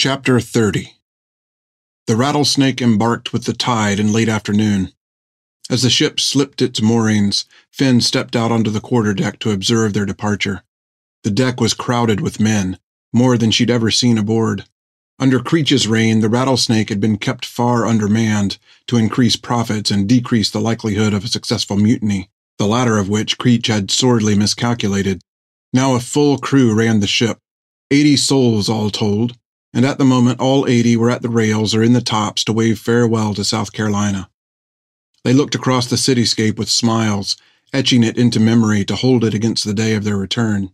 Chapter 30 The Rattlesnake embarked with the tide in late afternoon. As the ship slipped its moorings, Finn stepped out onto the quarterdeck to observe their departure. The deck was crowded with men, more than she'd ever seen aboard. Under Creech's reign, the Rattlesnake had been kept far undermanned to increase profits and decrease the likelihood of a successful mutiny, the latter of which Creech had sorely miscalculated. Now a full crew ran the ship, eighty souls all told, and at the moment all 80 were at the rails or in the tops to wave farewell to South Carolina. They looked across the cityscape with smiles, etching it into memory to hold it against the day of their return.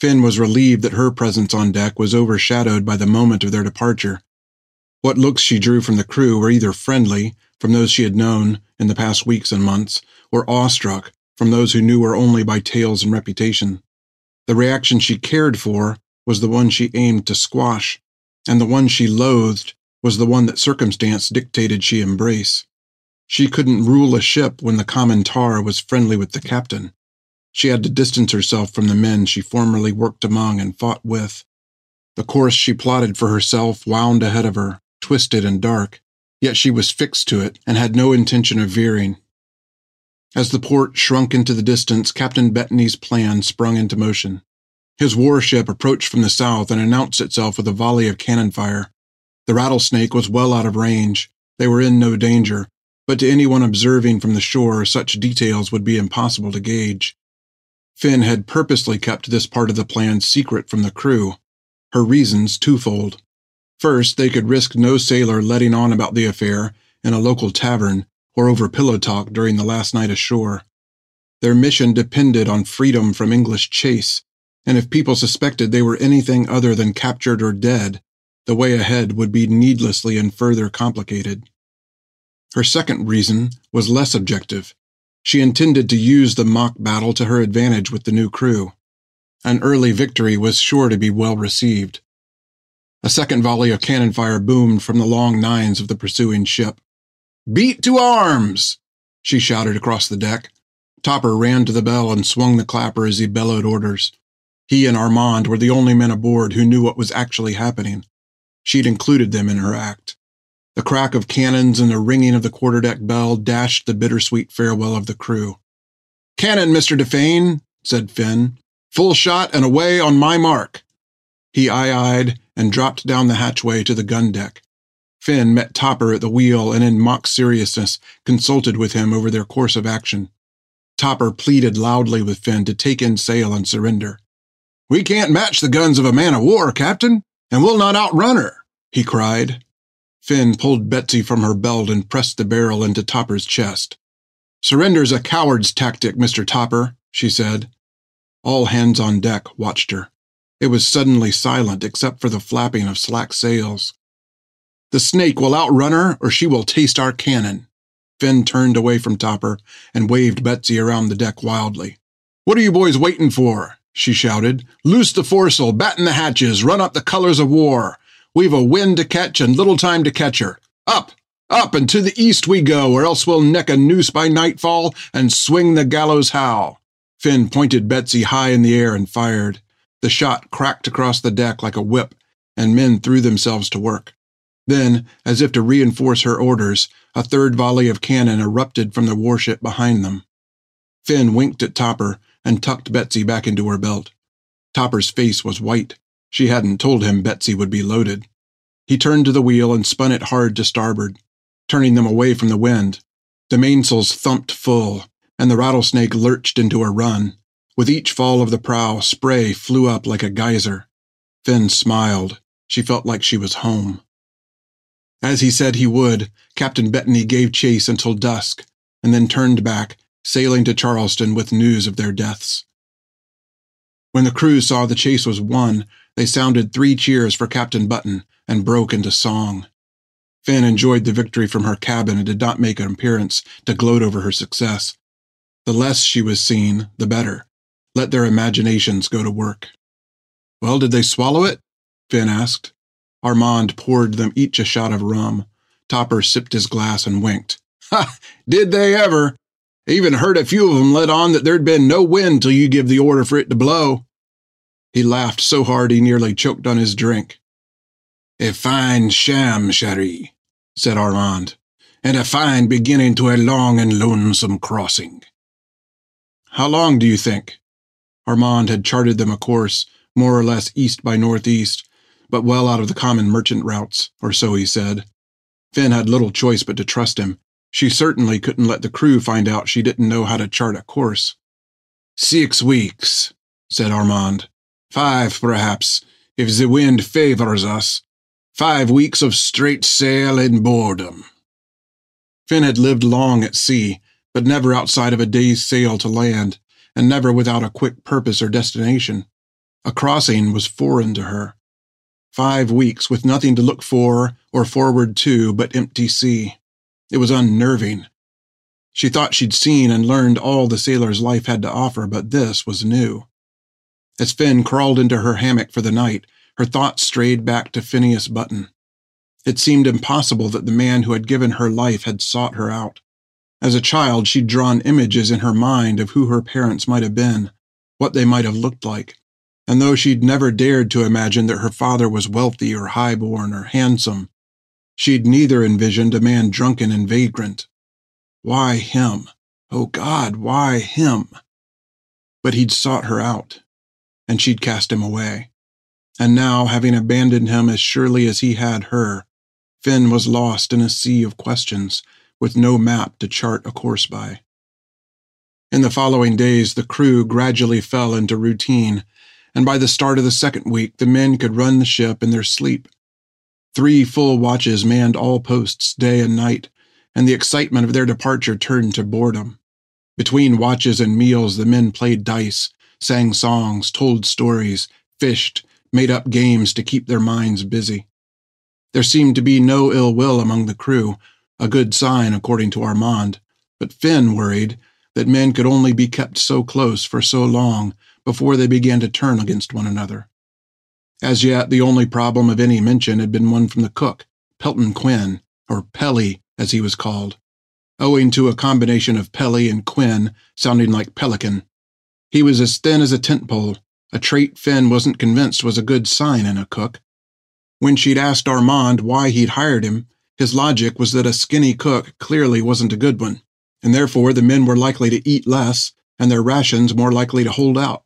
Finn was relieved that her presence on deck was overshadowed by the moment of their departure. What looks she drew from the crew were either friendly, from those she had known in the past weeks and months, or awestruck, from those who knew her only by tales and reputation. The reaction she cared for was the one she aimed to squash, and the one she loathed was the one that circumstance dictated she embrace. She couldn't rule a ship when the common tar was friendly with the captain. She had to distance herself from the men she formerly worked among and fought with. The course she plotted for herself wound ahead of her, twisted and dark, yet she was fixed to it and had no intention of veering. As the port shrunk into the distance, Captain Bettany's plan sprung into motion. His warship approached from the south and announced itself with a volley of cannon fire. The rattlesnake was well out of range. They were in no danger, but to anyone observing from the shore, such details would be impossible to gauge. Finn had purposely kept this part of the plan secret from the crew. Her reasons twofold. First, they could risk no sailor letting on about the affair in a local tavern or over pillow talk during the last night ashore. Their mission depended on freedom from English chase, and if people suspected they were anything other than captured or dead, the way ahead would be needlessly and further complicated. Her second reason was less objective. She intended to use the mock battle to her advantage with the new crew. An early victory was sure to be well received. A second volley of cannon fire boomed from the long nines of the pursuing ship. Beat to arms! she shouted across the deck. Topper ran to the bell and swung the clapper as he bellowed orders. He and Armand were the only men aboard who knew what was actually happening. She'd included them in her act. The crack of cannons and the ringing of the quarterdeck bell dashed the bittersweet farewell of the crew. Cannon, Mr. Defane, said Finn. Full shot and away on my mark. He eye-eyed and dropped down the hatchway to the gun deck. Finn met Topper at the wheel and in mock seriousness consulted with him over their course of action. Topper pleaded loudly with Finn to take in sail and surrender. We can't match the guns of a man of war, Captain, and we'll not outrun her, he cried. Finn pulled Betsy from her belt and pressed the barrel into Topper's chest. Surrender's a coward's tactic, Mr. Topper, she said. All hands on deck watched her. It was suddenly silent except for the flapping of slack sails. The snake will outrun her, or she will taste our cannon. Finn turned away from Topper and waved Betsy around the deck wildly. What are you boys waiting for? She shouted. Loose the foresail, batten the hatches, run up the colors of war. We've a wind to catch and little time to catch her. Up, up, and to the east we go, or else we'll neck a noose by nightfall and swing the gallows howl. Finn pointed Betsy high in the air and fired. The shot cracked across the deck like a whip, and men threw themselves to work. Then, as if to reinforce her orders, a third volley of cannon erupted from the warship behind them. Finn winked at Topper and tucked Betsy back into her belt. Topper's face was white. She hadn't told him Betsy would be loaded. He turned to the wheel and spun it hard to starboard, turning them away from the wind. The mainsails thumped full, and the rattlesnake lurched into a run. With each fall of the prow, spray flew up like a geyser. Finn smiled. She felt like she was home. As he said he would, Captain Bettany gave chase until dusk, and then turned back sailing to Charleston with news of their deaths. When the crew saw the chase was won, they sounded three cheers for Captain Button and broke into song. Finn enjoyed the victory from her cabin and did not make an appearance to gloat over her success. The less she was seen, the better. Let their imaginations go to work. Well, did they swallow it? Finn asked. Armand poured them each a shot of rum. Topper sipped his glass and winked. Ha! Did they ever? Even heard a few of 'em let on that there'd been no wind till you give the order for it to blow. He laughed so hard he nearly choked on his drink. A fine sham, Cherie, said Armand, and a fine beginning to a long and lonesome crossing. How long do you think? Armand had charted them a course, more or less east by northeast, but well out of the common merchant routes, or so he said. Finn had little choice but to trust him. She certainly couldn't let the crew find out she didn't know how to chart a course. Six weeks, said Armand. Five, perhaps, if the wind favors us. Five weeks of straight sail and boredom. Finn had lived long at sea, but never outside of a day's sail to land, and never without a quick purpose or destination. A crossing was foreign to her. Five weeks with nothing to look for or forward to but empty sea. It was unnerving. She thought she'd seen and learned all the sailor's life had to offer, but this was new. As Finn crawled into her hammock for the night, her thoughts strayed back to Phineas Button. It seemed impossible that the man who had given her life had sought her out. As a child, she'd drawn images in her mind of who her parents might have been, what they might have looked like. And though she'd never dared to imagine that her father was wealthy or high-born or handsome, she'd neither envisioned a man drunken and vagrant. Why him? Oh God, why him? But he'd sought her out, and she'd cast him away. And now, having abandoned him as surely as he had her, Finn was lost in a sea of questions, with no map to chart a course by. In the following days, the crew gradually fell into routine, and by the start of the second week, the men could run the ship in their sleep. Three full watches manned all posts day and night, and the excitement of their departure turned to boredom. Between watches and meals, the men played dice, sang songs, told stories, fished, made up games to keep their minds busy. There seemed to be no ill will among the crew, a good sign according to Armand, but Finn worried that men could only be kept so close for so long before they began to turn against one another. As yet, the only problem of any mention had been one from the cook, Pelton Quinn, or Pelly as he was called, owing to a combination of Pelly and Quinn sounding like pelican. He was as thin as a tent pole, a trait Finn wasn't convinced was a good sign in a cook. When she'd asked Armand why he'd hired him, his logic was that a skinny cook clearly wasn't a good one, and therefore the men were likely to eat less and their rations more likely to hold out.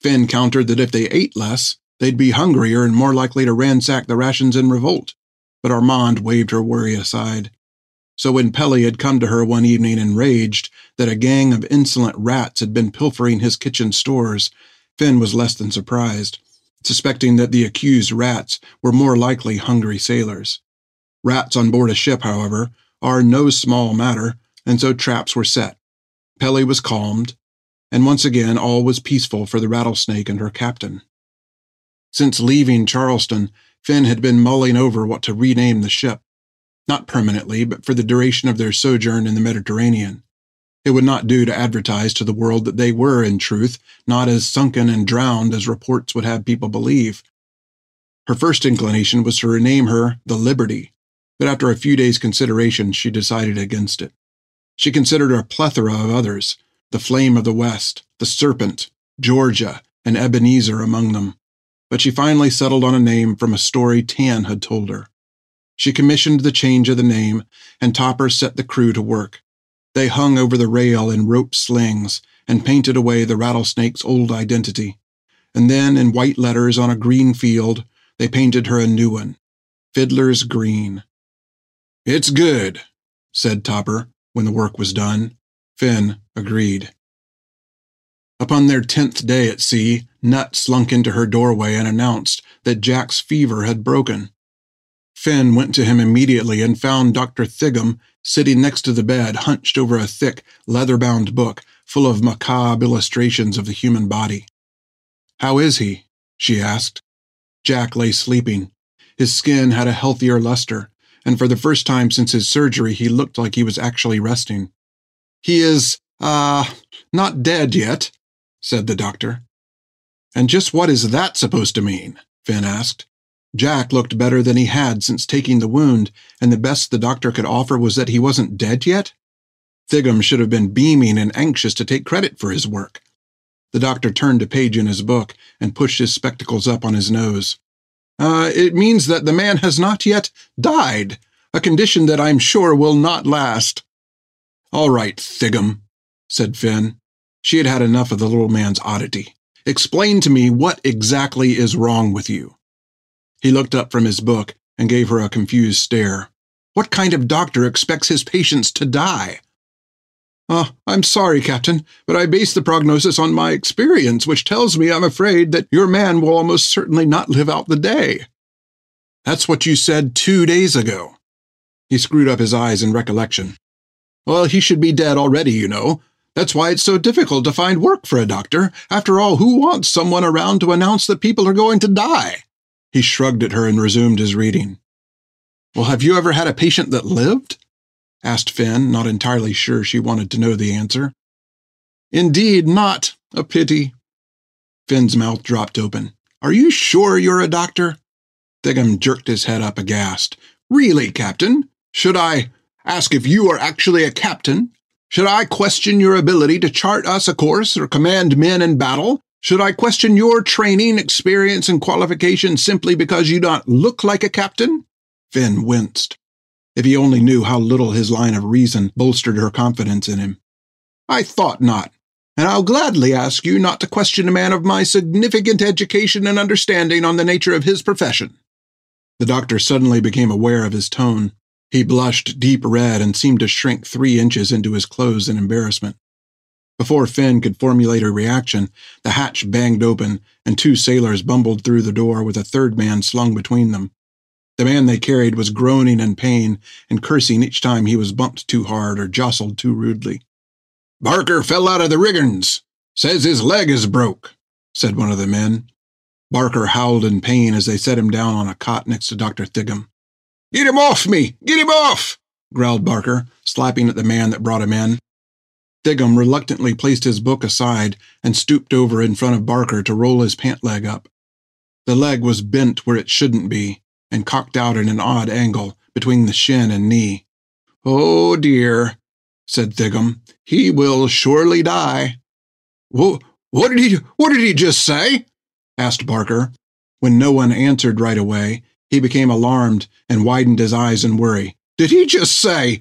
Finn countered that if they ate less, they'd be hungrier and more likely to ransack the rations in revolt, but Armand waved her worry aside. So when Pelly had come to her one evening enraged that a gang of insolent rats had been pilfering his kitchen stores, Finn was less than surprised, suspecting that the accused rats were more likely hungry sailors. Rats on board a ship, however, are no small matter, and so traps were set. Pelly was calmed, and once again all was peaceful for the rattlesnake and her captain. Since leaving Charleston, Finn had been mulling over what to rename the ship, not permanently, but for the duration of their sojourn in the Mediterranean. It would not do to advertise to the world that they were, in truth, not as sunken and drowned as reports would have people believe. Her first inclination was to rename her the Liberty, but after a few days' consideration, she decided against it. She considered a plethora of others, the Flame of the West, the Serpent, Georgia, and Ebenezer among them, but she finally settled on a name from a story Tan had told her. She commissioned the change of the name, and Topper set the crew to work. They hung over the rail in rope slings and painted away the rattlesnake's old identity. And then, in white letters on a green field, they painted her a new one Fiddler's Green. It's good, said Topper when the work was done. Finn agreed. Upon their tenth day at sea, Nut slunk into her doorway and announced that Jack's fever had broken. Finn went to him immediately and found Dr. Thiggum sitting next to the bed, hunched over a thick, leather bound book full of macabre illustrations of the human body. How is he? she asked. Jack lay sleeping. His skin had a healthier luster, and for the first time since his surgery, he looked like he was actually resting. He is, ah, uh, not dead yet, said the doctor. And just what is that supposed to mean? Finn asked. Jack looked better than he had since taking the wound, and the best the doctor could offer was that he wasn't dead yet? Thiggum should have been beaming and anxious to take credit for his work. The doctor turned a page in his book and pushed his spectacles up on his nose. Uh, it means that the man has not yet died, a condition that I'm sure will not last. All right, Thiggum, said Finn. She had had enough of the little man's oddity. Explain to me what exactly is wrong with you. He looked up from his book and gave her a confused stare. What kind of doctor expects his patients to die? Ah, uh, I'm sorry, Captain, but I base the prognosis on my experience, which tells me I'm afraid that your man will almost certainly not live out the day. That's what you said two days ago. He screwed up his eyes in recollection. Well, he should be dead already, you know. That's why it's so difficult to find work for a doctor. After all, who wants someone around to announce that people are going to die? He shrugged at her and resumed his reading. Well, have you ever had a patient that lived? asked Finn, not entirely sure she wanted to know the answer. Indeed not. A pity. Finn's mouth dropped open. Are you sure you're a doctor? Thiggum jerked his head up aghast. Really, Captain? Should I ask if you are actually a captain? Should I question your ability to chart us a course or command men in battle? Should I question your training, experience, and qualifications simply because you don't look like a captain? Finn winced. If he only knew how little his line of reason bolstered her confidence in him. I thought not, and I'll gladly ask you not to question a man of my significant education and understanding on the nature of his profession. The doctor suddenly became aware of his tone. He blushed deep red and seemed to shrink three inches into his clothes in embarrassment. Before Finn could formulate a reaction, the hatch banged open and two sailors bumbled through the door with a third man slung between them. The man they carried was groaning in pain and cursing each time he was bumped too hard or jostled too rudely. Barker fell out of the riggins. Says his leg is broke, said one of the men. Barker howled in pain as they set him down on a cot next to Dr. Thiggum. Get him off me! Get him off! growled Barker, slapping at the man that brought him in. Thiggum reluctantly placed his book aside and stooped over in front of Barker to roll his pant leg up. The leg was bent where it shouldn't be, and cocked out at an odd angle between the shin and knee. Oh dear, said Thiggum, he will surely die. What, what did he, what did he just say? asked Barker. When no one answered right away, he became alarmed and widened his eyes in worry. Did he just say,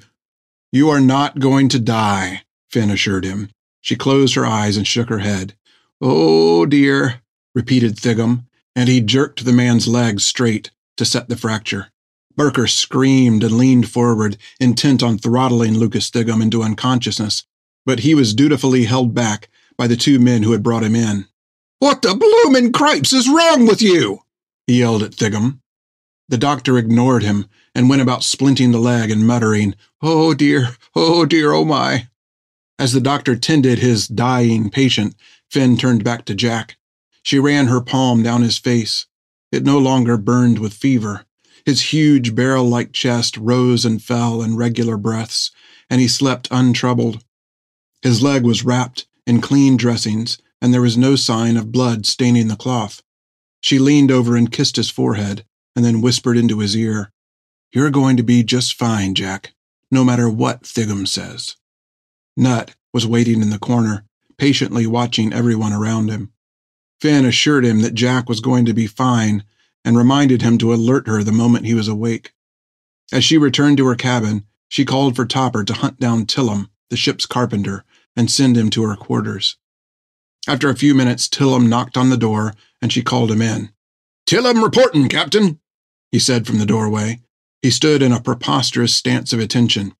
You are not going to die, Finn assured him. She closed her eyes and shook her head. Oh dear, repeated Thiggum, and he jerked the man's legs straight, to set the fracture. Barker screamed and leaned forward, intent on throttling Lucas Thiggum into unconsciousness, but he was dutifully held back by the two men who had brought him in. What the bloomin' cripes is wrong with you? he yelled at Thiggum. The doctor ignored him and went about splinting the leg and muttering, Oh dear, oh dear, oh my. As the doctor tended his dying patient, Finn turned back to Jack. She ran her palm down his face. It no longer burned with fever. His huge barrel like chest rose and fell in regular breaths, and he slept untroubled. His leg was wrapped in clean dressings, and there was no sign of blood staining the cloth. She leaned over and kissed his forehead, and then whispered into his ear, You're going to be just fine, Jack, no matter what Thiggum says. Nut was waiting in the corner, patiently watching everyone around him. Finn assured him that Jack was going to be fine and reminded him to alert her the moment he was awake. As she returned to her cabin, she called for Topper to hunt down Tillum, the ship's carpenter, and send him to her quarters. After a few minutes, Tillum knocked on the door and she called him in. Tillum reporting, Captain, he said from the doorway. He stood in a preposterous stance of attention,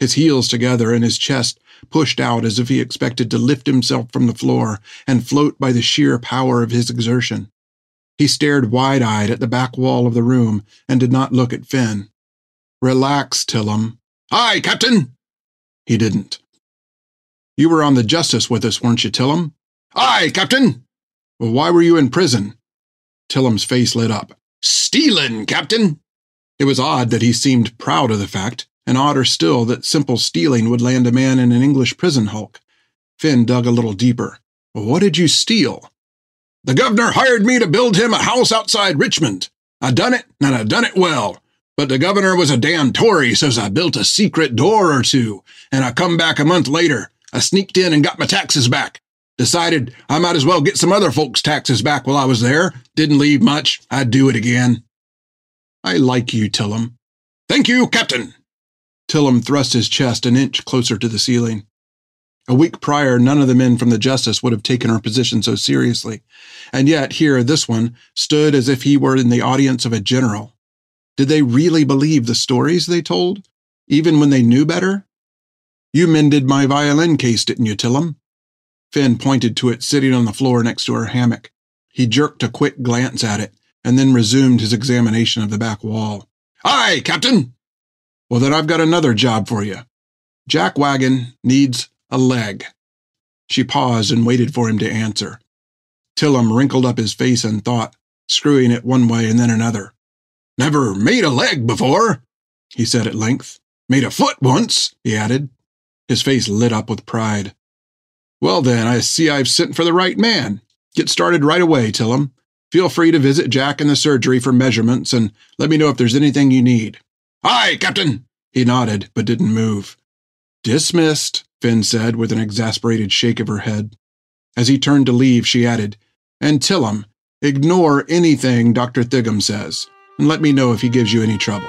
his heels together and his chest pushed out as if he expected to lift himself from the floor and float by the sheer power of his exertion. He stared wide eyed at the back wall of the room and did not look at Finn. Relax, Tillum. Aye, Captain! He didn't. You were on the Justice with us, weren't you, Tillum? Aye, Captain! Well, why were you in prison? Tillum's face lit up. Stealing, Captain! It was odd that he seemed proud of the fact, and odder still that simple stealing would land a man in an English prison hulk. Finn dug a little deeper. What did you steal? The governor hired me to build him a house outside Richmond. I done it, and I done it well. But the governor was a damn Tory, so's I built a secret door or two, and I come back a month later. I sneaked in and got my taxes back. Decided I might as well get some other folks' taxes back while I was there. Didn't leave much. I'd do it again. I like you, Tillum. Thank you, Captain. Tillum thrust his chest an inch closer to the ceiling. A week prior, none of the men from the Justice would have taken her position so seriously, and yet here this one stood as if he were in the audience of a general. Did they really believe the stories they told, even when they knew better? You mended my violin case, didn't you, Tillum? Finn pointed to it sitting on the floor next to her hammock. He jerked a quick glance at it, and then resumed his examination of the back wall. Aye, Captain! Well, then I've got another job for you. Jack Wagon needs a leg. She paused and waited for him to answer. Tillum wrinkled up his face in thought, screwing it one way and then another. Never made a leg before, he said at length. Made a foot once, he added. His face lit up with pride. Well, then, I see I've sent for the right man. Get started right away, Tillum. Feel free to visit Jack in the surgery for measurements and let me know if there's anything you need. Aye, Captain! He nodded, but didn't move. Dismissed, Finn said with an exasperated shake of her head. As he turned to leave, she added, And Tillum, ignore anything Dr. Thiggum says and let me know if he gives you any trouble.